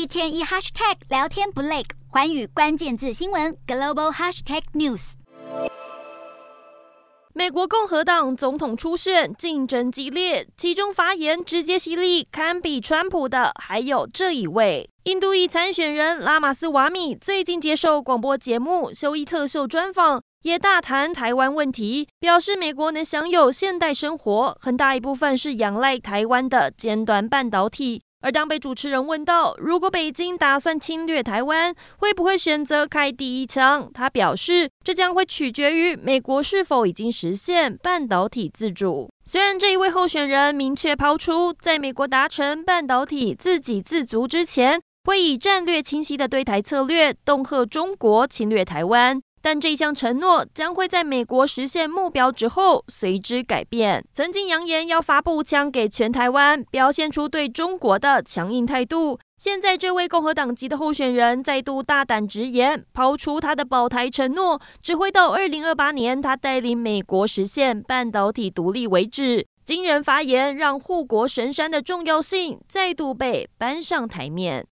一天一 hashtag 聊天不累，环宇关键字新闻 global hashtag news。美国共和党总统初选竞争激烈，其中发言直接犀利、堪比川普的，还有这一位印度裔参选人拉马斯瓦米。最近接受广播节目《秀一特秀》专访，也大谈台湾问题，表示美国能享有现代生活，很大一部分是仰赖台湾的尖端半导体。而当被主持人问到，如果北京打算侵略台湾，会不会选择开第一枪？他表示，这将会取决于美国是否已经实现半导体自主。虽然这一位候选人明确抛出，在美国达成半导体自给自足之前，会以战略清晰的对台策略，恫吓中国侵略台湾。但这项承诺将会在美国实现目标之后随之改变。曾经扬言要发步枪给全台湾，表现出对中国的强硬态度。现在这位共和党籍的候选人再度大胆直言，抛出他的保台承诺，只会到二零二八年他带领美国实现半导体独立为止。惊人发言让护国神山的重要性再度被搬上台面。